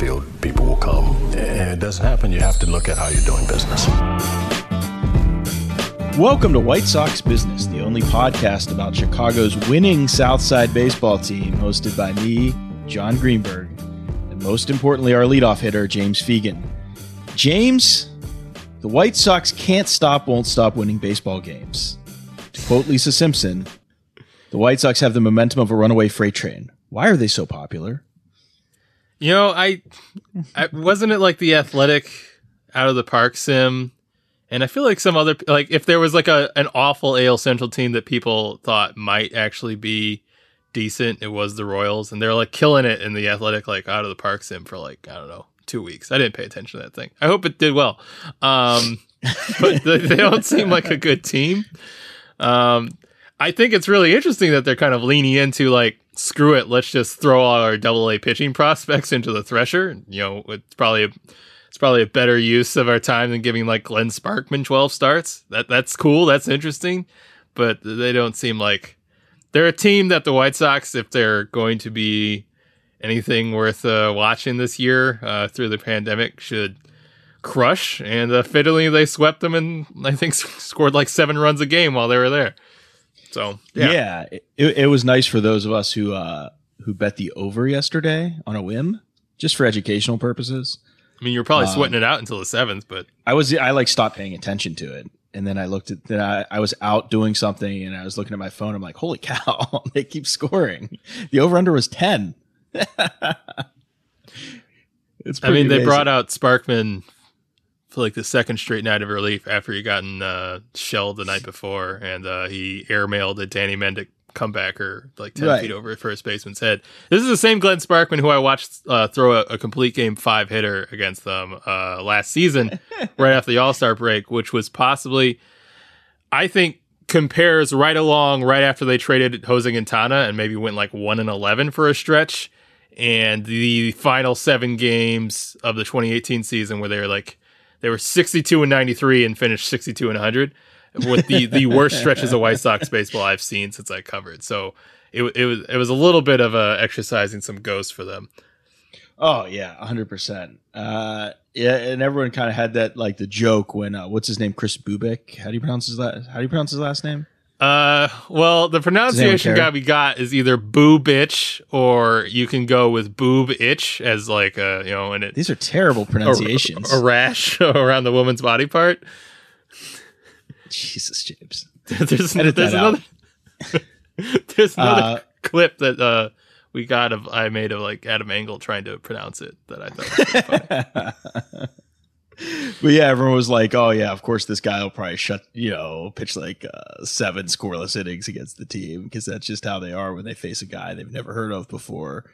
field, people will come. And it doesn't happen. You have to look at how you're doing business. Welcome to White Sox Business, the only podcast about Chicago's winning Southside baseball team, hosted by me, Jon Greenberg, and most importantly, our leadoff hitter, James Fegan. James, the White Sox can't stop, won't stop winning baseball games. To quote Lisa Simpson, the White Sox have the momentum of a runaway freight train. Why are they so popular? You know, I, I wasn't it like the athletic out of the park sim, and I feel like some other like if there was like a an awful AL Central team that people thought might actually be decent, it was the Royals, and they're like killing it in the athletic like out of the park sim for like I don't know two weeks. I didn't pay attention to that thing. I hope it did well, um, but they, they don't seem like a good team. Um, I think it's really interesting that they're kind of leaning into like, screw it, let's just throw all our double A pitching prospects into the thresher. You know, it's probably a, it's probably a better use of our time than giving like Glenn Sparkman 12 starts. That that's cool, that's interesting, but they don't seem like they're a team that the White Sox, if they're going to be anything worth uh, watching this year uh, through the pandemic, should crush. And uh, they swept them and I think scored like seven runs a game while they were there. So yeah, yeah it, it was nice for those of us who uh, who bet the over yesterday on a whim, just for educational purposes. I mean, you were probably um, sweating it out until the seventh, but I was I like stopped paying attention to it, and then I looked at then I, I was out doing something, and I was looking at my phone. I'm like, holy cow, they keep scoring. The over under was ten. it's I mean, they brought out Sparkman for like the second straight night of relief after he gotten uh, shelled the night before, and uh, he airmailed a Danny Mendick comebacker like 10 right. feet over first baseman's head. This is the same Glenn Sparkman who I watched uh, throw a, a, complete game five hitter against them uh, last season, right after the All Star break, which was possibly, I think, compares right along right after they traded Jose Quintana and maybe went like 1 and 11 for a stretch. And the final seven games of the 2018 season where they were like they were 62 and 93 and finished 62 and 100 with the the worst stretches of White Sox baseball I've seen since I covered. So it it was it was a little bit of a exercising some ghosts for them. Oh yeah, hundred uh, percent. Yeah, and everyone kind of had that like the joke when uh, what's his name, Chris Bubic. How do you pronounce his last? How do you pronounce his last name? Uh, well, the pronunciation guy we got is either boo bitch or you can go with boob itch as like a you know, and it these are terrible pronunciations. A, a rash around the woman's body part. Jesus, James. there's there's another there's another uh, clip that uh we got of I made of like Adam Engel trying to pronounce it that I thought was funny. But yeah, everyone was like, "Oh yeah, of course this guy will probably shut, you know, pitch like uh, seven scoreless innings against the team because that's just how they are when they face a guy they've never heard of before,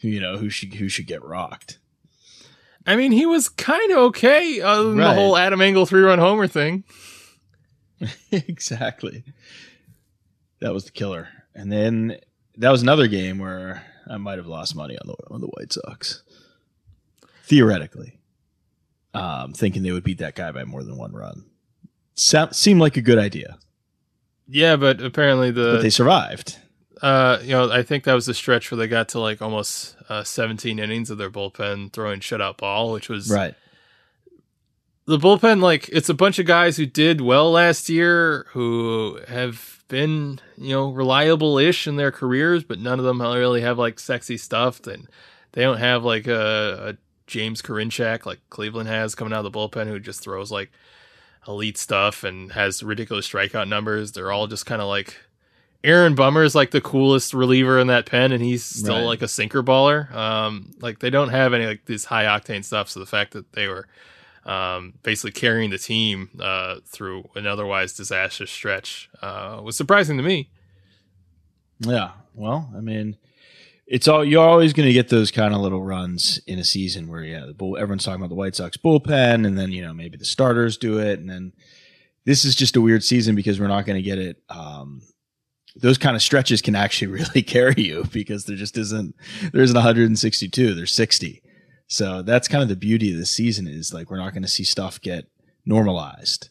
who you know, who should who should get rocked." I mean, he was kind of okay other than right. the whole Adam Engel three run homer thing. exactly. That was the killer, and then that was another game where I might have lost money on the on the White Sox, theoretically um, thinking they would beat that guy by more than one run. Se- seemed like a good idea. Yeah, but apparently the but they survived. Uh, you know, I think that was the stretch where they got to like almost uh, 17 innings of their bullpen throwing shutout ball, which was right. The bullpen, like, it's a bunch of guys who did well last year who have been, you know, reliable ish in their careers, but none of them really have like sexy stuff. And they don't have like a, a James Karinchak, like Cleveland has coming out of the bullpen, who just throws like elite stuff and has ridiculous strikeout numbers. They're all just kind of like Aaron Bummer is like the coolest reliever in that pen, and he's still right. like a sinker baller. Um, like they don't have any like this high octane stuff. So the fact that they were um, basically carrying the team uh, through an otherwise disastrous stretch uh, was surprising to me. Yeah, well, I mean, it's all you're always going to get those kind of little runs in a season where yeah, the bull, everyone's talking about the White Sox bullpen, and then you know maybe the starters do it, and then this is just a weird season because we're not going to get it. Um, those kind of stretches can actually really carry you because there just isn't there isn't 162, there's 60. So that's kind of the beauty of the season is like we're not going to see stuff get normalized.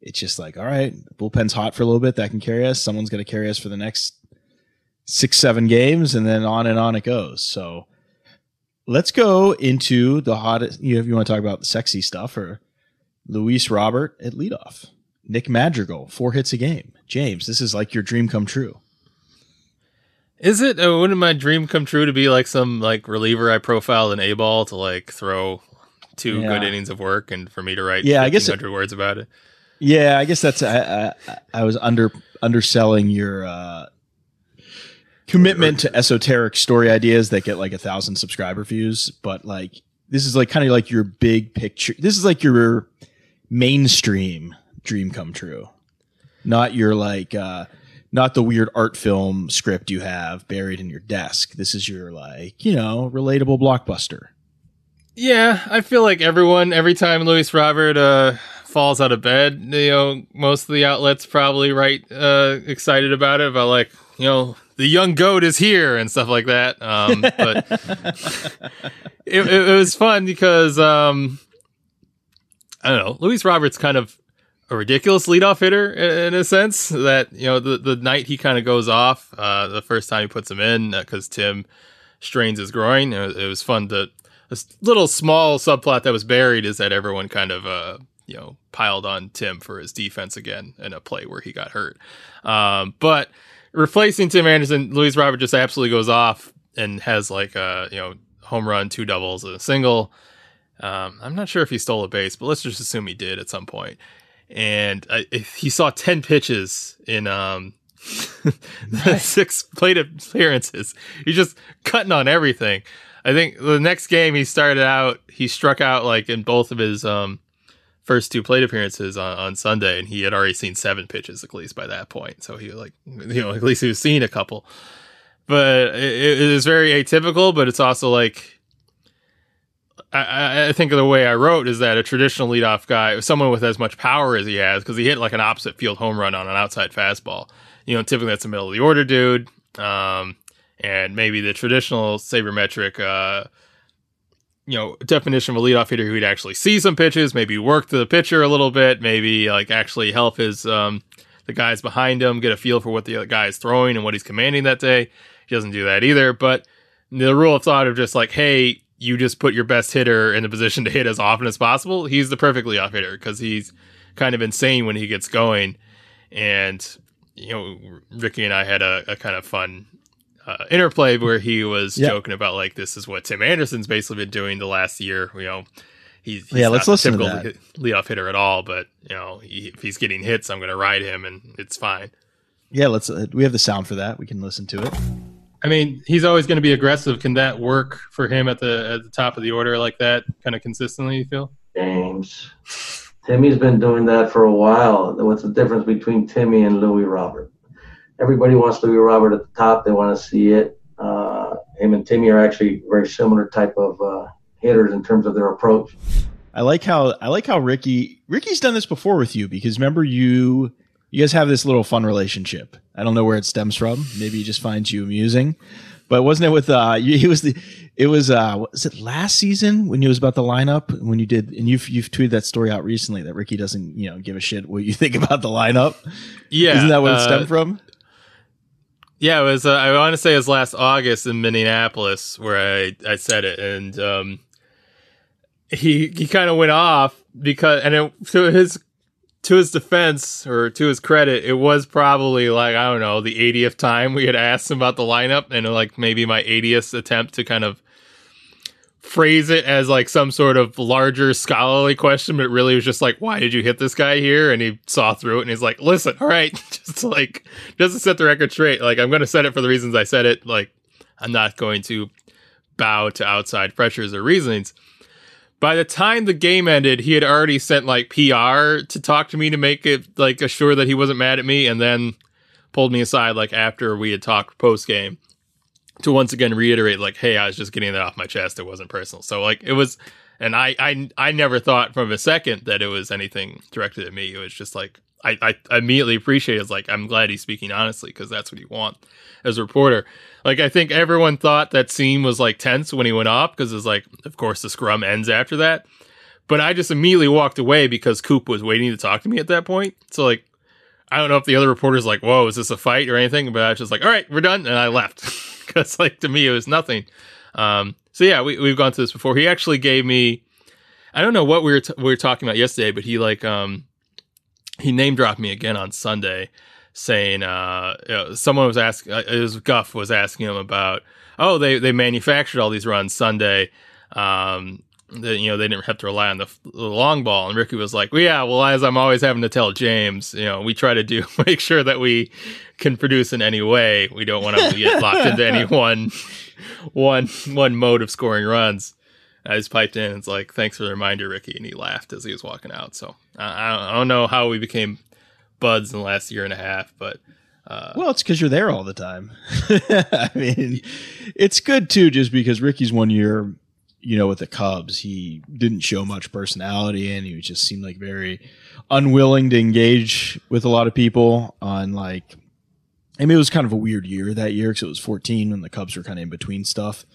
It's just like, all right, bullpen's hot for a little bit, that can carry us. Someone's going to carry us for the next six, seven games, and then on and on it goes. So let's go into the hottest. You know, if you want to talk about the sexy stuff, or Luis Robert at leadoff, Nick Madrigal, four hits a game. James, this is like your dream come true. Is it? Uh, wouldn't my dream come true to be like some like reliever I profiled in A ball to like throw two Yeah. good innings of work and for me to write Yeah, I guess hundred words about it? Yeah, I guess that's I, I, I was under underselling your uh, commitment to esoteric story ideas that get like a thousand subscriber views, but like this is like kind of like your big picture. This is like your mainstream dream come true, not your like uh, not the weird art film script you have buried in your desk. This is your like you know relatable blockbuster. Yeah, I feel like everyone every time Luis Robert uh, falls out of bed, you know, most of the outlets probably write uh, excited about it about like you know the young goat is here and stuff like that. Um, but it, it, it was fun because um, I don't know, Luis Roberts kind of a ridiculous leadoff hitter in, in a sense that you know the the night he kind of goes off uh, the first time he puts him in because Tim strains his groin. It was, it was fun to this little small subplot that was buried is that everyone kind of uh you know piled on Tim for his defense again in a play where he got hurt. Um, but replacing Tim Anderson, Luis Robert just absolutely goes off and has like a you know home run, two doubles, and a single. Um, I'm not sure if he stole a base, but let's just assume he did at some point. And I, he saw ten pitches in um, six plate appearances. He's just cutting on everything. I think the next game he started out, he struck out like in both of his um, first two plate appearances on, on Sunday, and he had already seen seven pitches at least by that point. So he like, you know, at least he was seeing a couple. But it, it is very atypical, but it's also like, I- I, think the way I wrote is that a traditional leadoff guy, someone with as much power as he has, because he hit like an opposite field home run on an outside fastball. You know, typically that's the middle of the order dude. Um, and maybe the traditional sabermetric, uh, you know, definition of a leadoff hitter who'd actually see some pitches, maybe work the pitcher a little bit, maybe like actually help his um, the guys behind him get a feel for what the other guy is throwing and what he's commanding that day. He doesn't do that either. But the rule of thought of just like, hey, you just put your best hitter in the position to hit as often as possible. He's the perfect leadoff hitter because he's kind of insane when he gets going. And you know, Ricky and I had a, a kind of fun uh, interplay where he was Yeah. joking about like this is what Tim Anderson's basically been doing the last year. You know, he's, he's Yeah, let's not the listen to typical that. hit- leadoff hitter at all. But you know, he, if he's getting hits, I'm going to ride him, and it's fine. Yeah, let's. Uh, we have the sound for that. We can listen to it. I mean, he's always going to be aggressive. Can that work for him at the at the top of the order like that, kind of consistently? You feel? James. Timmy's been doing that for a while. What's the difference between Timmy and Luis Robert? Everybody wants Luis Robert at the top. They want to see it. Uh, him and Timmy are actually very similar type of uh, hitters in terms of their approach. I like how I like how Ricky Ricky's done this before with you because remember you you guys have this little fun relationship. I don't know where it stems from. Maybe he just finds you amusing. But wasn't it with uh you, he was the it was uh was it last season when you was about the lineup when you did and you've you've tweeted that story out recently that Ricky doesn't, you know, give a shit what you think about the lineup. Yeah, Isn't that what it uh, stemmed from? Yeah, it was. Uh, I want to say it was last August in Minneapolis where I I said it, and um, he he kind of went off because, and it, to his to his defense or to his credit, it was probably like I don't know the 80th time we had asked him about the lineup, and like maybe my 80th attempt to kind of phrase it as like some sort of larger scholarly question, but really was just like, why did you hit this guy here? And he saw through it and he's like, listen, all right, just like, just to set the record straight, like, I'm going to set it for the reasons I said it. Like, I'm not going to bow to outside pressures or reasonings. By the time the game ended, he had already sent like PR to talk to me to make it like assure that he wasn't mad at me and then pulled me aside like after we had talked post game to once again reiterate like hey i was just getting that off my chest. It wasn't personal. So like it was and i i i never thought from a second that it was anything directed at me. It was just like i i immediately appreciate it. it's like i'm glad he's speaking honestly because that's what you want as a reporter. Like i think everyone thought that scene was like tense when he went off because it's like of course the scrum ends after that. But i just immediately walked away because coop was waiting to talk to me at that point. So like I don't know if the other reporters like, "Whoa, is this a fight or anything?" But I was just like, "All right, we're done," and I left because, like, to me, it was nothing. Um, so yeah, we we've gone through this before. He actually gave me, I don't know what we were t- we were talking about yesterday, but he like um he name dropped me again on Sunday, saying uh you know, someone was asking uh, it was Guff was asking him about oh they they manufactured all these runs Sunday. Um, that you know they didn't have to rely on the, the, long ball. And Ricky was like, well, "Yeah, well, as I'm always having to tell James, you know, we try to do make sure that we can produce in any way. We don't want to get locked into any one one one mode of scoring runs." I just piped in. It's like, "Thanks for the reminder, Ricky," and he laughed as he was walking out. So I, I don't know how we became buds in the last year and a half, but. Uh, well, it's because you're there all the time. I mean, it's good too, just because Ricky's one year you know, with the Cubs, he didn't show much personality and he just seemed like very unwilling to engage with a lot of people on like, I mean, it was kind of a weird year that year because it was 14 and the Cubs were kind of in between stuff.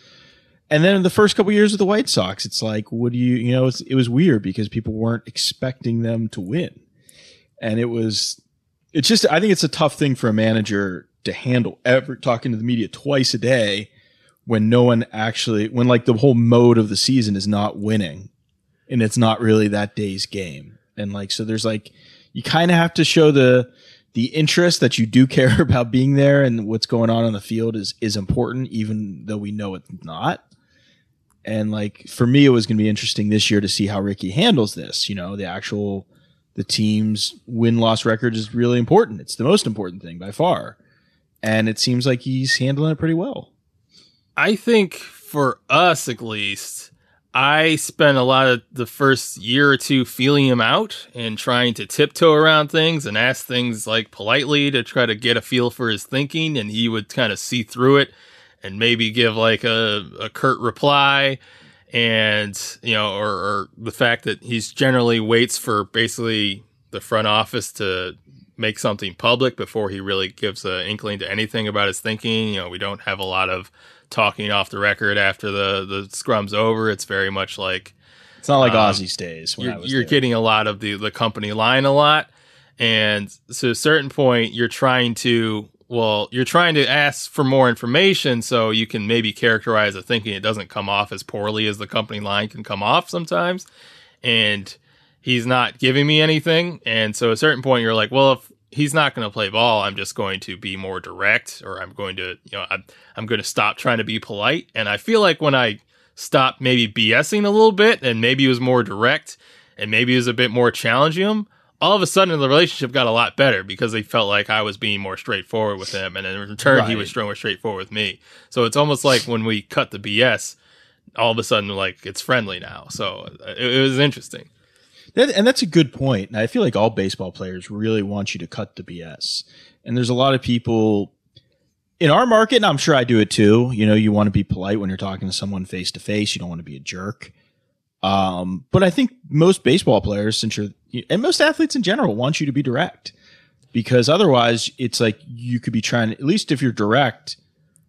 And then in the first couple years of the White Sox, it's like, what do you, you know, it was weird because people weren't expecting them to win. And it was, it's just, I think it's a tough thing for a manager to handle ever talking to the media twice a day when no one actually when like the whole mode of the season is not winning and it's not really that day's game. And like so there's like you kind of have to show the the interest that you do care about being there and what's going on on the field is is important even though we know it's not. And like for me it was going to be interesting this year to see how ricky handles this you know the actual the team's win loss record is really important. It's the most important thing by far. And it seems like he's handling it pretty well I think for us at least, I spent a lot of the first year or two feeling him out and trying to tiptoe around things and ask things like politely to try to get a feel for his thinking. And he would kind of see through it and maybe give like a, a curt reply. And, you know, or, or the fact that he's generally waits for basically the front office to make something public before he really gives an inkling to anything about his thinking. You know, we don't have a lot of talking off the record after the the scrum's over. It's very much like it's not like um, Ozzie's days. you're, you're getting a lot of the the company line a lot, and so a certain point you're trying to well you're trying to ask for more information so you can maybe characterize the thinking it doesn't come off as poorly as the company line can come off sometimes, and he's not giving me anything, and so at a certain point you're like, well if he's not going to play ball. I'm just going to be more direct, or I'm going to, you know, I'm, I'm going to stop trying to be polite. And I feel like when I stopped maybe BSing a little bit and maybe was more direct and maybe was a bit more challenging him, all of a sudden the relationship got a lot better because they felt like I was being more straightforward with him. And in return, right. he was more straightforward with me. So it's almost like when we cut the BS, all of a sudden, like it's friendly now. So uh, it, it was interesting. That, and that's a good point. I feel like all baseball players really want you to cut the BS. And there's a lot of people in our market, and I'm sure I do it too. You know, you want to be polite when you're talking to someone face to face. You don't want to be a jerk. Um, but I think most baseball players, since you're, and most athletes in general, want you to be direct because otherwise it's like you could be trying, at least if you're direct,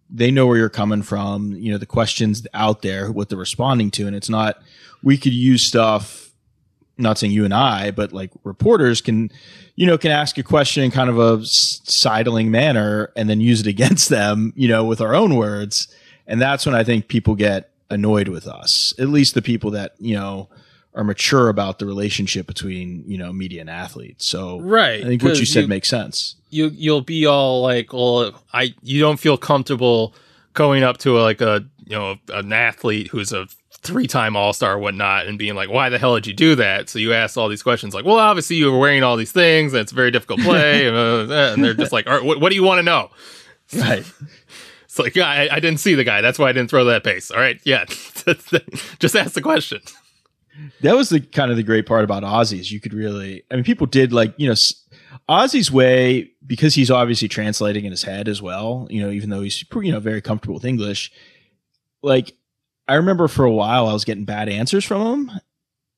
they know where you're coming from, you know, the questions out there, what they're responding to. And it's not, we could use stuff not saying you and I, but like reporters can, you know, can ask a question in kind of a sidling manner and then use it against them, you know, with our own words. And that's when I think people get annoyed with us, at least the people that, you know, are mature about the relationship between, you know, media and athletes. So right. I think what you said you, makes sense. You, you'll be all like, well, I, you don't feel comfortable going up to a, like a, you know, an athlete who's a three time All Star, whatnot, and being like, why the hell did you do that? So you ask all these questions, like, well, obviously you were wearing all these things, and it's a very difficult play, uh, and they're just like, all right, what, what do you want to know? Right. It's like, yeah, I, I, didn't see the guy. That's why I didn't throw that pace. All right, yeah, just ask the question. That was the kind of the great part about is you could really, I mean, people did like, you know, Ozzie's way because he's obviously translating in his head as well. You know, even though he's you know very comfortable with English, like I remember for a while I was getting bad answers from him,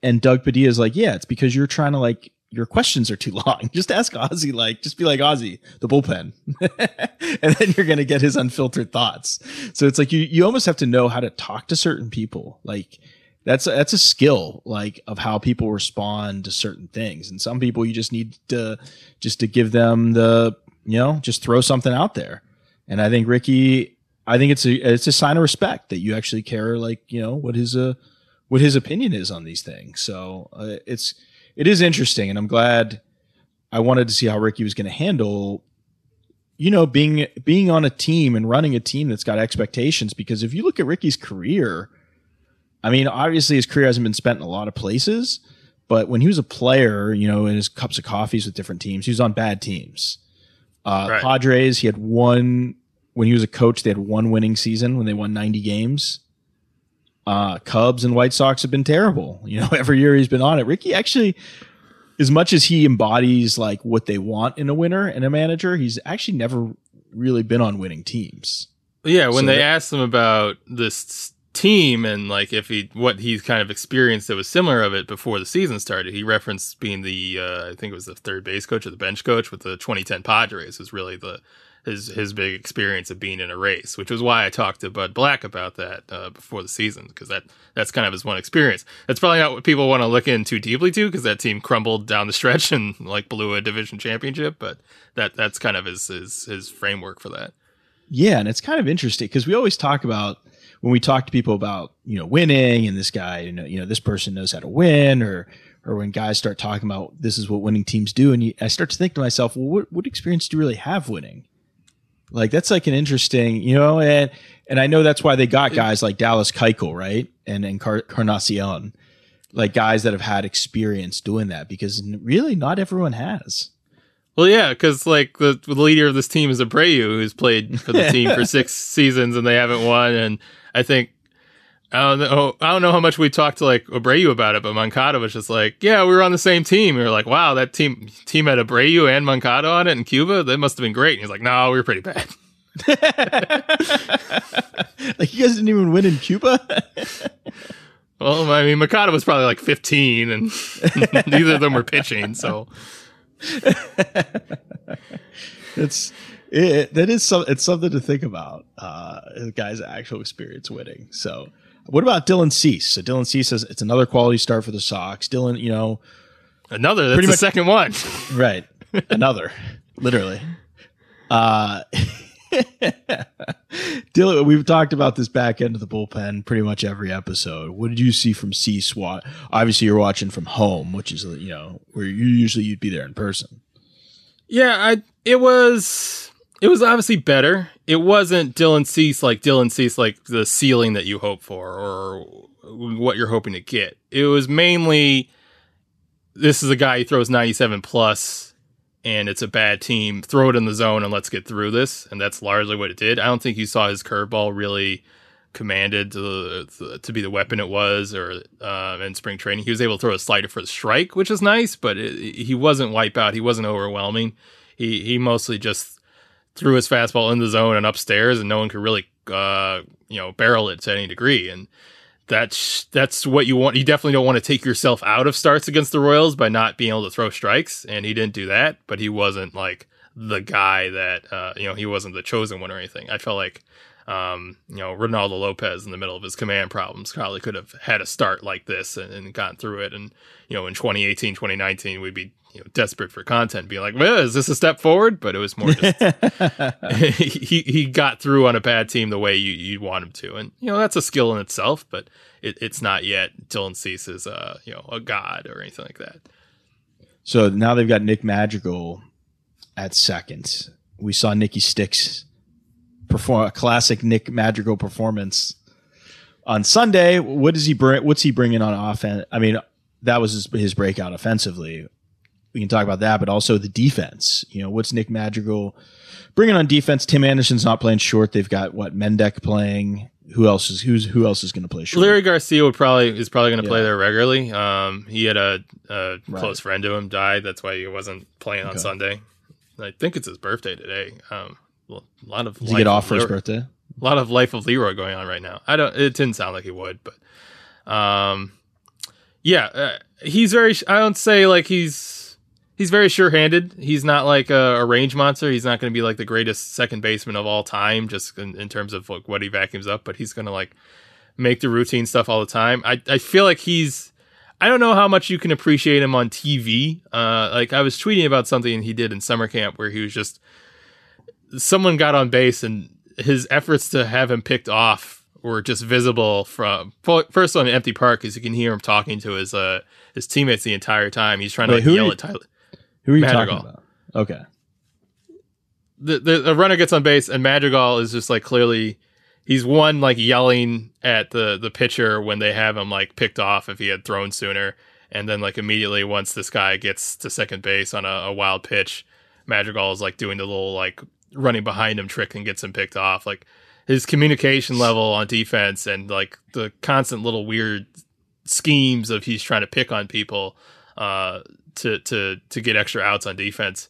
and Doug Padilla is like, "Yeah, it's because you're trying to like your questions are too long. Just ask Ozzie, like, just be like Ozzie, the bullpen, and then you're gonna get his unfiltered thoughts. So it's like you you almost have to know how to talk to certain people, like." That's a, that's a skill like of how people respond to certain things and some people you just need to just to give them the you know just throw something out there and I think Ricky I think it's a it's a sign of respect that you actually care, like you know what his uh what his opinion is on these things. So uh, it's it is interesting, and I'm glad. I wanted to see how Ricky was going to handle, you know, being being on a team and running a team that's got expectations. Because if you look at Ricky's career, I mean, obviously his career hasn't been spent in a lot of places, but when he was a player, you know, in his cups of coffees with different teams, he was on bad teams. Uh, Right. Padres, he had one when he was a coach. They had one winning season when they won 90 games. Uh, Cubs and White Sox have been terrible. You know, every year he's been on it. Ricky actually, as much as he embodies like what they want in a winner and a manager, he's actually never really been on winning teams. Yeah, when So they that- asked him about this team and like if he what he's kind of experienced that was similar of it before the season started, he referenced being the uh, I think it was the third base coach or the bench coach with the 2010 Padres was really the his his big experience of being in a race, which was why I talked to Bud Black about that uh, before the season because that that's kind of his one experience. That's probably not what people want to look in too deeply to because that team crumbled down the stretch and like blew a division championship, but that that's kind of his his his framework for that. Yeah, and it's kind of interesting because we always talk about when we talk to people about you know winning and this guy, you know, you know this person knows how to win, or or when guys start talking about this is what winning teams do, and you, I start to think to myself, well, what what experience do you really have winning? Like that's like an interesting, you know, and and I know that's why they got guys like Dallas Keuchel, right, and and Car- Carnacion, like guys that have had experience doing that because really not everyone has. Well, yeah, because like the, the leader of this team is Abreu, who's played for the team for six seasons and they haven't won. And I think I don't know, I don't know how much we talked to like Abreu about it, but Moncada was just like, "Yeah, we were on the same team." We were like, "Wow, that team team had Abreu and Moncada on it in Cuba. That must have been great." And he's like, "No, we were pretty bad." like you guys didn't even win in Cuba. Well, I mean, Moncada was probably like 15, and neither of them were pitching. So it's it, that is some it's something to think about. Uh, the guy's actual experience winning. So, what about Dylan Cease? So Dylan Cease says it's another quality start for the Sox. Dylan, you know, another that's Pretty the much- second one. right? Another, literally. Uh, Dylan, we've talked about this back end of the bullpen pretty much every episode. What did you see from Cease? Wa- Obviously, you're watching from home, which is you know where you usually you'd be there in person. Yeah, I it was it was obviously better. It wasn't Dylan Cease like Dylan Cease like the ceiling that you hope for or what you're hoping to get. It was mainly this is a guy who throws 97 plus and it's a bad team. Throw it in the zone and let's get through this. And that's largely what it did. I don't think you saw his curveball really commanded to to be the weapon it was or uh, in spring training. He was able to throw a slider for the strike, which is nice, but it, he wasn't wipeout. He wasn't overwhelming. He he mostly just threw his fastball in the zone and upstairs, and no one could really uh, you know barrel it to any degree. And that's that's what you want. You definitely don't want to take yourself out of starts against the Royals by not being able to throw strikes. And he didn't do that, but he wasn't like the guy that uh, you know he wasn't the chosen one or anything. I felt like um, you know, Reynaldo Lopez in the middle of his command problems probably could have had a start like this and, and gotten through it. And, you know, in 2018, 2019, we'd be, you know, desperate for content, be like, well, is this a step forward? But it was more just, he, he got through on a bad team the way you, you'd want him to. And, you know, that's a skill in itself, but it, it's not yet Dylan Cease is, uh, you know, a god or anything like that. So now they've got Nick Madrigal at second. We saw Nicky Sticks perform a classic Nick Madrigal performance on Sunday. What does he bring? What's he bringing on offense? I mean, that was his, his breakout offensively. We can talk about that, but also the defense. You know, what's Nick Madrigal bringing on defense? Tim Anderson's not playing short. They've got what Mendick playing. Who else is who's who else is going to play short? Leury Garcia would probably is probably going to play there regularly. Um, he had a, a Right. close friend to him died. That's why he wasn't playing on Sunday. I think it's his birthday today. Um, a lot of Does he get of off for his birthday? A lot of life of Leury going on right now. I don't. It didn't sound like he would, but um, yeah, uh, he's very. I don't say like he's he's very sure-handed. He's not like a, a range monster. He's not going to be like the greatest second baseman of all time, just in, in terms of like what he vacuums up. But he's going to like make the routine stuff all the time. I I feel like he's. I don't know how much you can appreciate him on TV. Uh, like I was tweeting about something he did in summer camp where he was just someone got on base and his efforts to have him picked off were just visible from first on an empty park because you can hear him talking to his uh his teammates the entire time. He's trying Wait, to who like, yell at Tyler. Who are you Madrigal. talking about? Okay. the, the the runner gets on base and Madrigal is just like clearly he's one like yelling at the the pitcher when they have him like picked off if he had thrown sooner and then like immediately once this guy gets to second base on a, a wild pitch Madrigal is like doing the little like running behind him trick and gets him picked off like his communication level on defense and like the constant little weird schemes of he's trying to pick on people uh to to to get extra outs on defense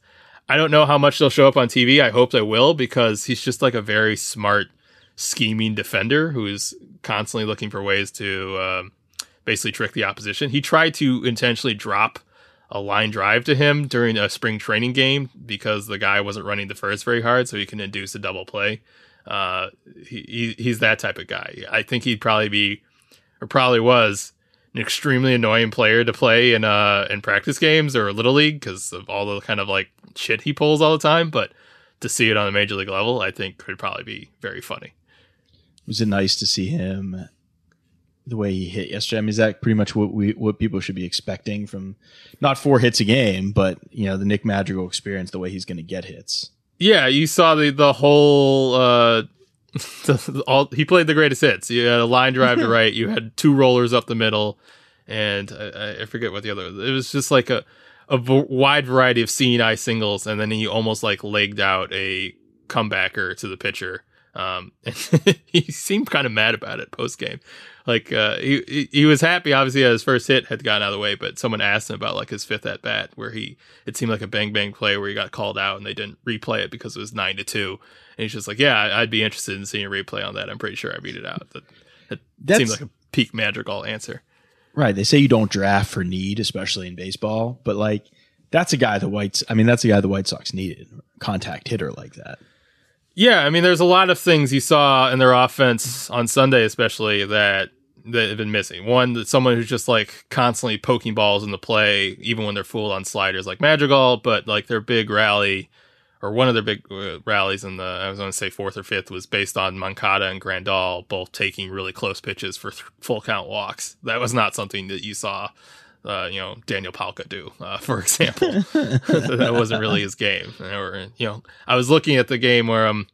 I don't know how much they'll show up on TV. I hope they will because he's just like a very smart, scheming defender who is constantly looking for ways to um, basically trick the opposition. He tried to intentionally drop a line drive to him during a spring training game because the guy wasn't running the first very hard, so he can induce a double play. Uh, he, he he's that type of guy. I think he'd probably be, or probably was, an extremely annoying player to play in uh in practice games or little league because of all the kind of like shit he pulls all the time. But to see it on a major league level, I think could probably be very funny. Was it nice to see him the way he hit yesterday? I mean, is that pretty much what we what people should be expecting from not four hits a game, but you know the Nick Madrigal experience, the way he's going to get hits. Yeah, you saw the the whole. uh all he played the greatest hits. You had a line drive to right. You had two rollers up the middle, and I, I forget what the other. It was just like a a v- wide variety of seeing eye singles, and then he almost like legged out a comebacker to the pitcher. Um, and he seemed kind of mad about it post game. Like uh, he he- was happy, obviously, that his first hit had gotten out of the way, but someone asked him about like his fifth at bat, where he it seemed like a bang bang play where he got called out and they didn't replay it because it was nine to two. And he's just like, yeah, I'd be interested in seeing a replay on that. I'm pretty sure I beat it out. That, that That's- seemed like a peak Madrigal answer. Right. They say you don't draft for need, especially in baseball, but like that's a guy the Whites. I mean, that's a guy the White Sox needed. Contact hitter like that. Yeah, I mean, there's a lot of things you saw in their offense on Sunday, especially that that have been missing. One, that someone who's just like constantly poking balls in the play, even when they're fooled on sliders, like Madrigal. But like their big rally, or one of their big uh, rallies in the I was going to say fourth or fifth was based on Moncada and Grandal both taking really close pitches for th- full count walks. That was not something that you saw. Uh, you know Daniel Palka do, uh, for example. that wasn't really his game. Or you know, I was looking at the game where um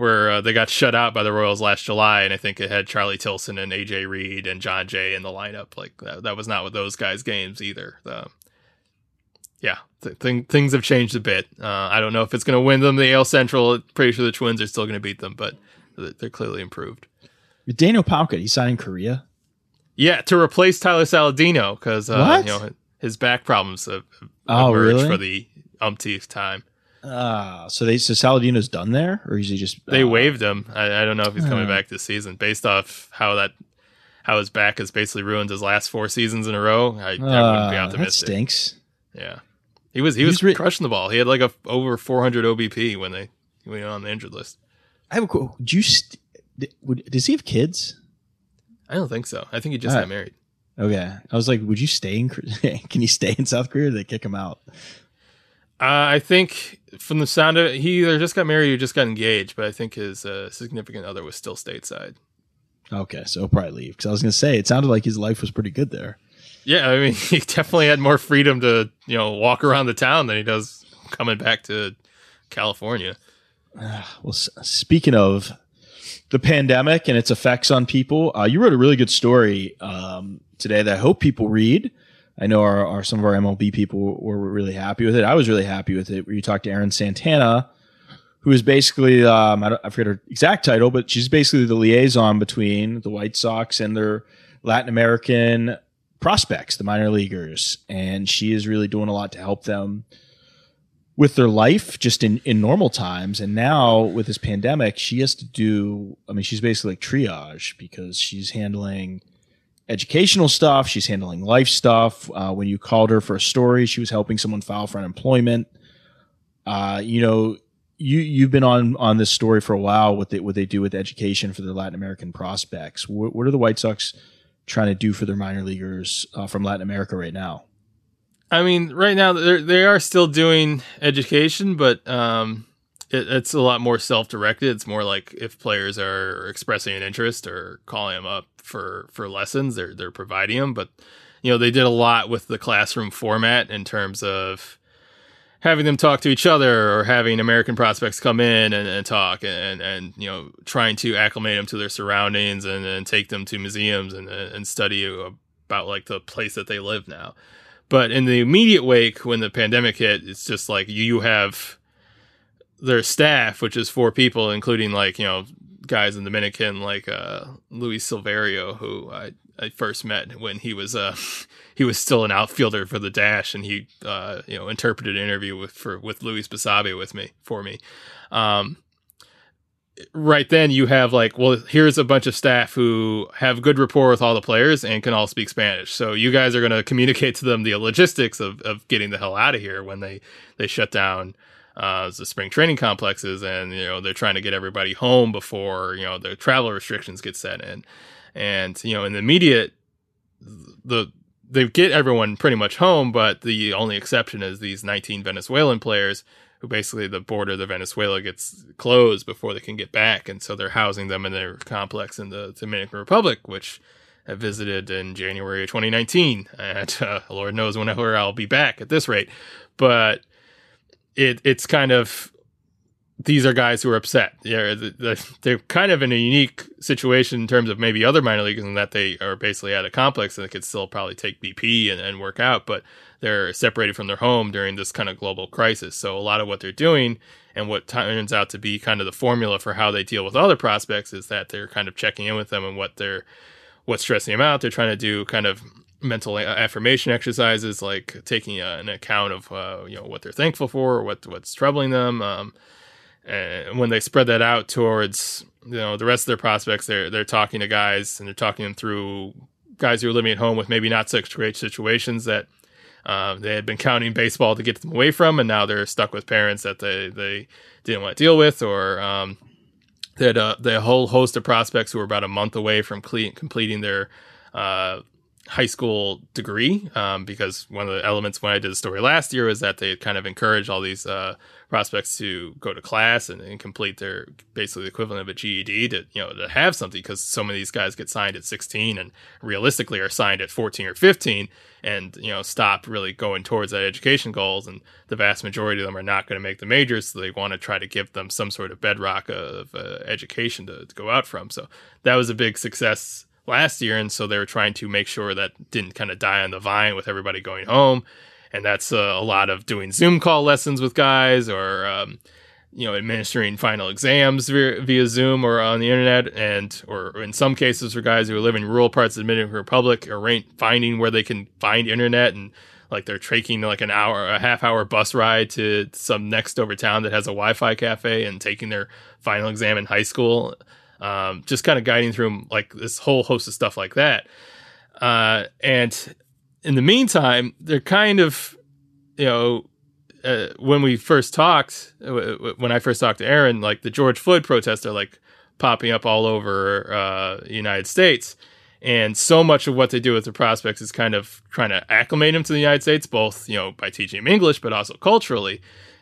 where uh, they got shut out by the Royals last July, and I think it had Charlie Tilson and AJ Reed and Jon Jay in the lineup. Like that, that was not with those guys' games either. The, yeah, th- th- things have changed a bit. Uh, I don't know if it's going to win them the AL Central. Pretty sure the Twins are still going to beat them, but th- they're clearly improved. Daniel Palka, he signed in Korea. Yeah, to replace Tyler Saladino because uh, you know his back problems have, Oh, emerged really? for the umpteenth time. Ah, so they so Saladino's done there, or is he just They uh, waived him. I, I don't know if he's coming Uh. back this season based off how that how his back has basically ruined his last four seasons in a row. I, I wouldn't be Ah, that optimistic. stinks. Yeah, he was he was re- crushing the ball. He had like a over 400 OBP when they went on the injured list. I have a qu- do you st- would, does he have kids? I don't think so. I think he just All got right. married. Okay, I was like, would you stay in? Can you stay in South Korea? Or they kick him out. Uh, I think from the sound of it, he either just got married or just got engaged. But I think his uh, significant other was still stateside. Okay, so he'll probably leave because I was gonna say it sounded like his life was pretty good there. Yeah, I mean, he definitely had more freedom to you know walk around the town than he does coming back to California. Well, s- speaking of the pandemic and its effects on people, uh, you wrote a really good story um, today that I hope people read. I know our, our some of our MLB people were really happy with it. I was really happy with it. Where you talked to Erin Santana, who is basically um, I, I forget her exact title, but she's basically the liaison between the White Sox and their Latin American prospects, the minor leaguers, and she is really doing a lot to help them with their life just in, in normal times. And now with this pandemic, she has to do, I mean, she's basically like triage because she's handling educational stuff. She's handling life stuff. Uh, when you called her for a story, she was helping someone file for unemployment. Uh, you know, you, you've been on, on this story for a while, what they, what they do with education for their Latin American prospects. What, what are the White Sox trying to do for their minor leaguers uh, from Latin America right now? I mean, right now they they are still doing education, but um, it, it's a lot more self-directed. It's more like if players are expressing an interest or calling them up for for lessons, they're they're providing them. But you know, they did a lot with the classroom format in terms of having them talk to each other or having American prospects come in and, and talk and, and, you know, trying to acclimate them to their surroundings and, and take them to museums and, and study about like the place that they live now. But in the immediate wake, when the pandemic hit, it's just like you have their staff, which is four people, including like, you know, guys in Dominican like uh, Luis Silverio, who I, I first met when he was uh, he was still an outfielder for the Dash, and he uh, you know interpreted an interview with for with Luis Basabe with me for me. Um, right then, you have like, well, here's a bunch of staff who have good rapport with all the players and can all speak Spanish. So you guys are going to communicate to them the logistics of of getting the hell out of here when they they shut down uh, the spring training complexes, and you know they're trying to get everybody home before you know the travel restrictions get set in, and you know in the immediate the they get everyone pretty much home, but the only exception is these 19 Venezuelan players who basically the border of Venezuela gets closed before they can get back, and so they're housing them in their complex in the Dominican Republic, which I visited in January of 2019, and uh, Lord knows whenever I'll be back at this rate, but it it's kind of these are guys who are upset. Yeah, they're kind of in a unique situation in terms of maybe other minor leagues in that they are basically at a complex and they could still probably take BP and, and work out, but they're separated from their home during this kind of global crisis. So a lot of what they're doing and what turns out to be kind of the formula for how they deal with other prospects is that they're kind of checking in with them and what they're what's stressing them out. They're trying to do kind of mental affirmation exercises, like taking uh, an account of uh, you know what they're thankful for or what what's troubling them. Um, and when they spread that out towards you know the rest of their prospects, they're they're talking to guys and they're talking them through guys who are living at home with maybe not such great situations that uh, they had been counting baseball to get them away from, and now they're stuck with parents that they they didn't want to deal with, or um, they had a, they had a whole host of prospects who were about a month away from cle- completing their uh, high school degree um, because one of the elements when I did the story last year was that they kind of encouraged all these uh, prospects to go to class and, and, complete their basically the equivalent of a GED to you know to have something because so many of these guys get signed at 16 and realistically are signed at 14 or 15 and you know stop really going towards that education goals. And the vast majority of them are not going to make the majors so they want to try to give them some sort of bedrock of uh, education to, to go out from. So that was a big success last year, and so they were trying to make sure that didn't kind of die on the vine with everybody going home. And that's uh, a lot of doing Zoom call lessons with guys, or um, you know, administering final exams via, via, Zoom or on the internet, and or in some cases for guys who live in rural parts of the Dominican Republic, or finding where they can find internet and like they're taking like an hour, a half hour bus ride to some next over town that has a Wi-Fi cafe and taking their final exam in high school um, just kind of guiding through like this whole host of stuff like that. Uh, and in the meantime, they're kind of, you know, uh, when we first talked, when I first talked to Erin, like the George Floyd protests are like popping up all over uh, the United States. And so much of what they do with the prospects is kind of trying to acclimate them to the United States, both, you know, by teaching them English, but also culturally.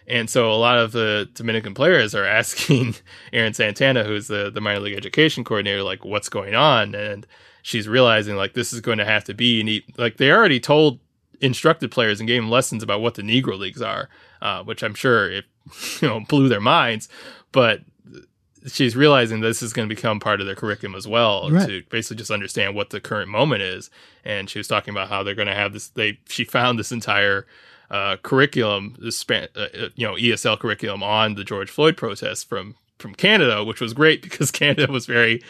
And so a lot of the Dominican players are asking Erin Santana, who's the, the minor league education coordinator, like, what's going on? And she's realizing, like, this is going to have to be neat. Like, they already told instructed players and gave them lessons about what the Negro Leagues are, uh, which I'm sure it, you know, blew their minds. But she's realizing this is going to become part of their curriculum as well right. to basically just understand what the current moment is. And she was talking about how they're going to have this. They she found this entire uh, curriculum, span, uh, uh you know ESL curriculum on the George Floyd protests from from Canada, which was great because Canada was very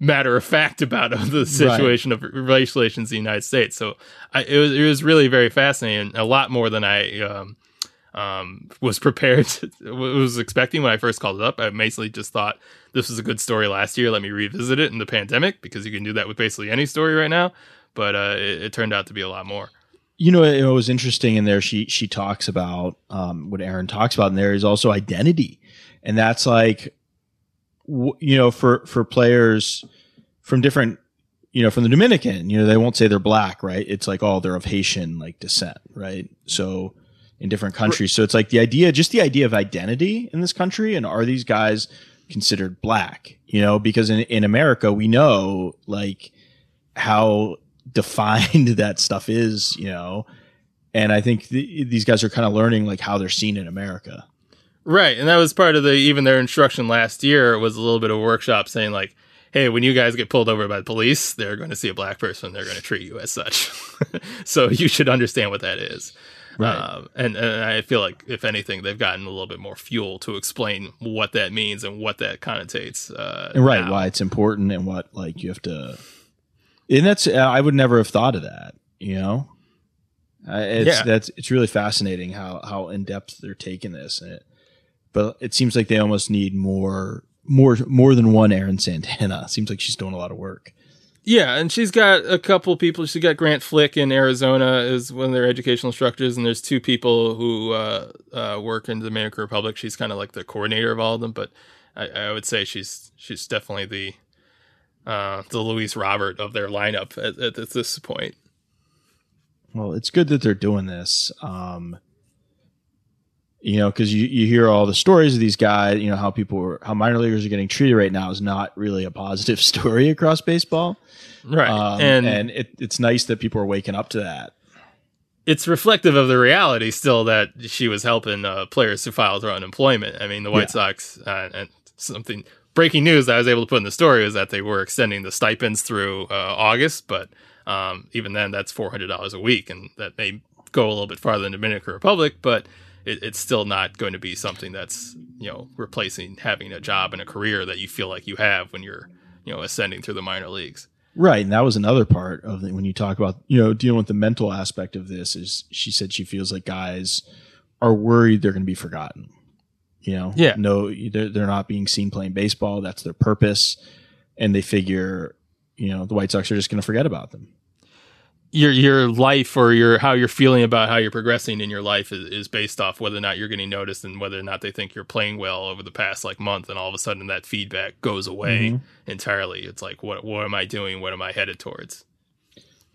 matter of fact about the situation right. of race relations in the United States. So I, it was it was really very fascinating, a lot more than I um, um, was prepared to, was expecting when I first called it up. I basically just thought this was a good story last year. Let me revisit it in the pandemic because you can do that with basically any story right now. But uh, it, it turned out to be a lot more you know it was interesting in there she she talks about um, what Erin talks about in there is also identity and that's like you know for for players from different you know from the Dominican you know they won't say they're black right it's like oh they're of Haitian like descent right so in different countries. So it's like the idea, just the idea of identity in this country, and are these guys considered black? You know, because in in America we know like how defined that stuff is. You know, and I think th- these guys are kind of learning like how they're seen in America. Right, and that was part of the even their instruction last year was a little bit of a workshop saying like, "Hey, when you guys get pulled over by the police, they're going to see a black person. They're going to treat you as such. so you should understand what that is." Right. Um, and, and I feel like if anything, they've gotten a little bit more fuel to explain what that means and what that connotates. Uh, right, now. why it's important and what like you have to. And that's I would never have thought of that. You know, Uh, it's Yeah. that's it's really fascinating how how in depth they're taking this. It, but it seems like they almost need more more more than one Erin Santana. Seems like she's doing a lot of work. Yeah, and she's got a couple people. She's got Grant Flick in Arizona as one of their educational instructors, and there's two people who uh, uh, work in the Dominican Republic. She's kind of like the coordinator of all of them, but I, I would say she's she's definitely the uh, the Luis Robert of their lineup at, at, at this point. Well, it's good that they're doing this. Um, you know, because you, you hear all the stories of these guys, you know, how people are, how minor leaguers are getting treated right now is not really a positive story across baseball. Right, Um, and, and it, it's nice that people are waking up to that. it's reflective of the reality still that she was helping uh, players who filed for unemployment. I mean, the White Yeah. Sox uh, and something breaking news that I was able to put in the story was that they were extending the stipends through uh, August, but um, even then, that's four hundred dollars a week, and that may go a little bit farther than Dominican Republic, but it, it's still not going to be something that's you know replacing having a job and a career that you feel like you have when you're you know ascending through the minor leagues. Right. And that was another part of the, when you talk about, you know, dealing with the mental aspect of this is she said she feels like guys are worried they're going to be forgotten. You know, Yeah. no, they're, they're not being seen playing baseball. That's their purpose. And they figure, you know, the White Sox are just going to forget about them. your your life or your how you're feeling about how you're progressing in your life is, is based off whether or not you're getting noticed and whether or not they think you're playing well over the past like month and all of a sudden that feedback goes away Mhm. entirely it's like what what am i doing what am i headed towards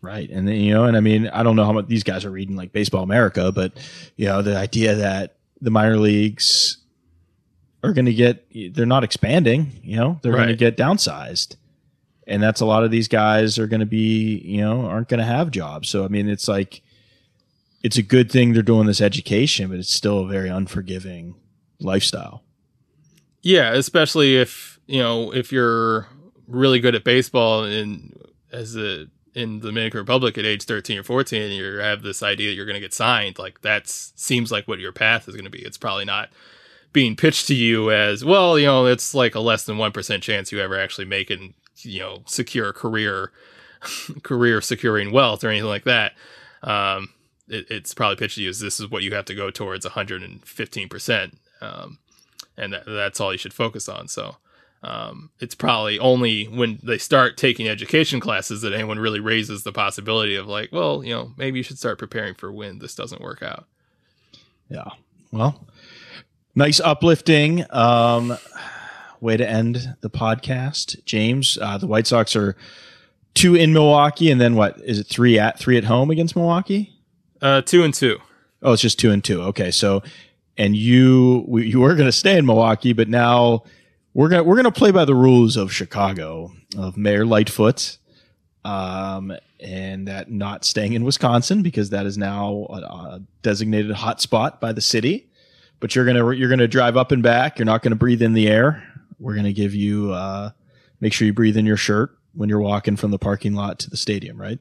Right. And then, you know, and I mean, I don't know how much these guys are reading like Baseball America, but, you know, the idea that the minor leagues are going to get, they're not expanding, you know, they're going to get downsized. And that's a lot of these guys are going to be, you know, aren't going to have jobs. So, I mean, it's like, it's a good thing they're doing this education, but it's still a very unforgiving lifestyle. yeah especially if you know if you're really good at baseball and as a in the Dominican Republic at age 13 or 14 and you have this idea that you're going to get signed like that seems like what your path is going to be it's probably not being pitched to you as well you know it's like a less than 1% chance you ever actually make and you know secure career career securing wealth or anything like that um it, it's probably pitched to you as this is what you have to go towards 115% um and that, that's all you should focus on so um, it's probably only when they start taking education classes that anyone really raises the possibility of like, well, you know, maybe you should start preparing for when this doesn't work out. Yeah. Well, nice uplifting um, way to end the podcast, James. Uh, the White Sox are two in Milwaukee, and then what is it? Three at three at home against Milwaukee. Uh, two and two. Oh, it's just two and two. Okay, so and you we, you were going to stay in Milwaukee, but now we're gonna we're gonna play by the rules of Chicago of Mayor Lightfoot, um, and that not staying in Wisconsin because that is now a, a designated hot spot by the city. But you're gonna you're gonna drive up and back. You're not gonna breathe in the air. We're gonna give you uh, make sure you breathe in your shirt when you're walking from the parking lot to the stadium, right?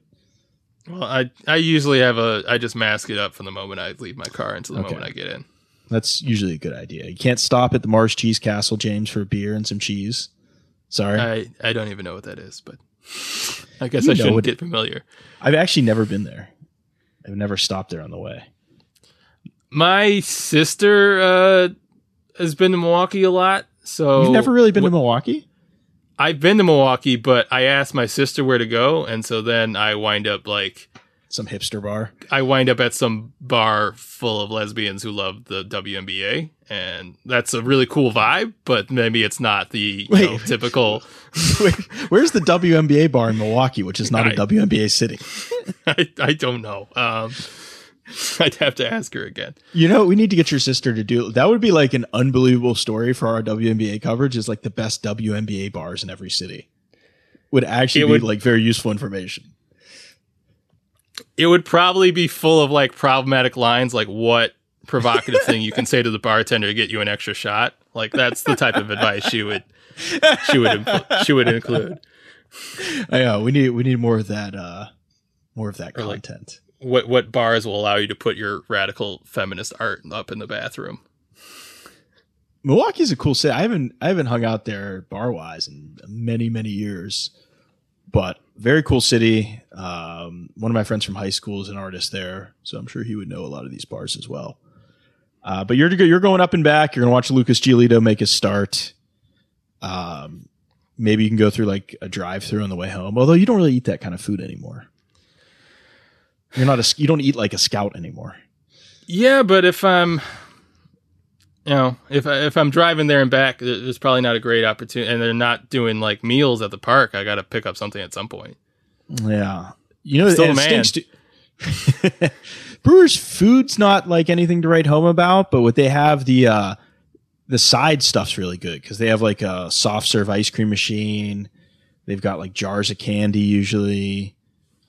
Well, I I usually have a I just mask it up from the moment I leave my car until the Okay. moment I get in. That's usually a good idea. You can't stop at the Mars Cheese Castle, James, for a beer and some cheese. Sorry. I I don't even know what that is, but I guess You I what- get familiar. I've actually never been there. I've never stopped there on the way. My sister uh, has been to Milwaukee a lot, so You've never really been wh- to Milwaukee? I've been to Milwaukee, but I asked my sister where to go, and so then I wind up like Some hipster bar. I wind up at some bar full of lesbians who love the WNBA, and that's a really cool vibe. But maybe it's not the you Wait. know, typical. Wait, where's the WNBA bar in Milwaukee, which is not a I- WNBA city? I, I don't know. Um, I'd have to ask her again. You know, we need to get your sister to do that. Would be like an unbelievable story for our WNBA coverage. Is like the best WNBA bars in every city. Would actually It be would- like very useful information. It would probably be full of like problematic lines, like what provocative thing you can say to the bartender to get you an extra shot. Like that's the type of advice she would she would impl- she would include. Yeah, we need we need more of that. uh More of that Or like- content. What what bars will allow you to put your radical feminist art up in the bathroom? Milwaukee's a cool city. I haven't I haven't hung out there bar wise in many many years, but very cool city. Um, one of my friends from high school is an artist there, so I'm sure he would know a lot of these bars as well. Uh, but you're you're going up and back. You're gonna watch Lucas Giolito make his start. Um, maybe you can go through like a drive through on the way home. Although you don't really eat that kind of food anymore. You're not a you don't eat like a scout anymore. Yeah, but if I'm, you know, if I, if I'm driving there and back, there- there's probably not a great opportunity, and they're not doing like meals at the park. I got to pick up something at some point. Yeah. You know, Still and a it man. stinks to- Brewers food's not like anything to write home about, but what they have the uh the side stuff's really good because they have like a soft serve ice cream machine. They've got like jars of candy usually,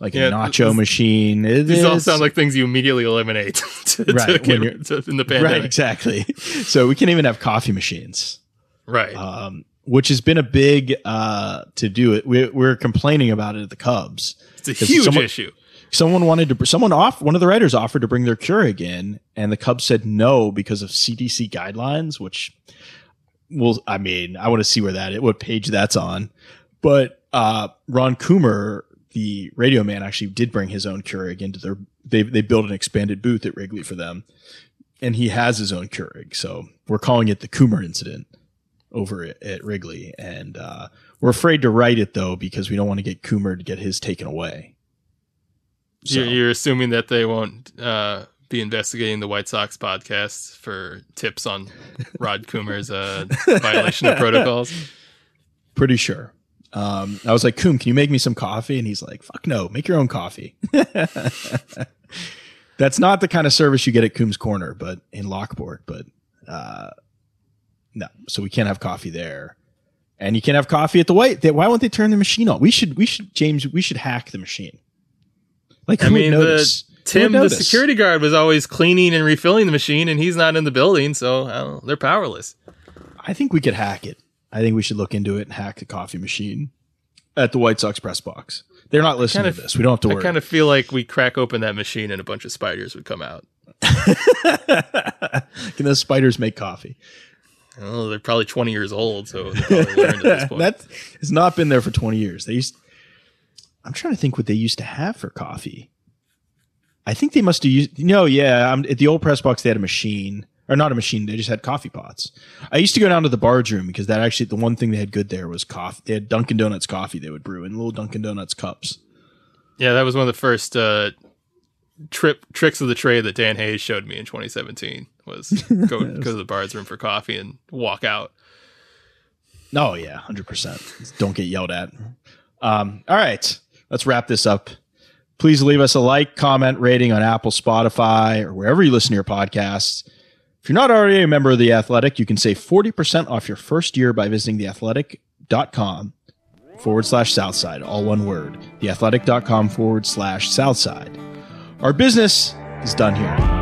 like Yeah, a nacho this- machine. It These all sound like things you immediately eliminate to, to Right, get rid- to- in the pandemic. right, exactly. so we can't even have coffee machines. Right. Um, which has been a big uh, to do it. We, we're complaining about it at the Cubs. it's a huge someone- issue. someone wanted to someone off one of the writers offered to bring their Keurig in, and the Cubs said no because of CDC guidelines which well I mean I want to see where that what page that's on but uh Ron Coomer the radio man actually did bring his own Keurig into their they they built an expanded booth at Wrigley for them and he has his own Keurig so we're calling it the Coomer incident over at, at Wrigley and uh we're afraid to write it though because we don't want to get Coomer to get his taken away So- You're, you're assuming that they won't uh, be investigating the White Sox podcast for tips on Ron Coomer's uh, violation of protocols. Pretty sure. Um, I was like, Coom, can you make me some coffee? And he's like, fuck no, make your own coffee. That's not the kind of service you get at Coom's Corner, but in Lockport. But uh, no, so we can't have coffee there, and you can't have coffee at the White. They, why won't they turn the machine on? We should, we should, James, we should hack the machine. Like, I mean, would the Tim, the security guard, was always cleaning and refilling the machine, and he's not in the building, so I don't know, they're powerless. I think we could hack it. I think we should look into it and hack the coffee machine at the White Sox press box. They're not listening kind to of- this. We don't have to worry. I kind of feel like we crack open that machine and a bunch of spiders would come out. Can those spiders make coffee? Oh, they're probably 20 years old, so they probably learned at this point. that has not been there for 20 years. They used I'm trying to think what they used to have for coffee. I think they must have used no, yeah. Um, at the old press box they had a machine. Or not a machine, they just had coffee pots. I used to go down to the Bards Room because that actually the one thing they had good there was coffee. They had Dunkin' Donuts coffee they would brew in little Dunkin' Donuts cups. yeah, that was one of the first uh, trip tricks of the trade that Dan Hayes showed me in 2017 was go, go to the Bard's Room for coffee and walk out. Oh yeah, hundred percent. Don't get yelled at. Um, all right, let's wrap this up. Please leave us a like, comment, rating on Apple, Spotify, or wherever you listen to your podcasts. If you're not already a member of the Athletic, you can save forty percent off your first year by visiting theathletic.com forward slash Southside, all one word. Theathletic.com forward slash Southside. Our business is done here.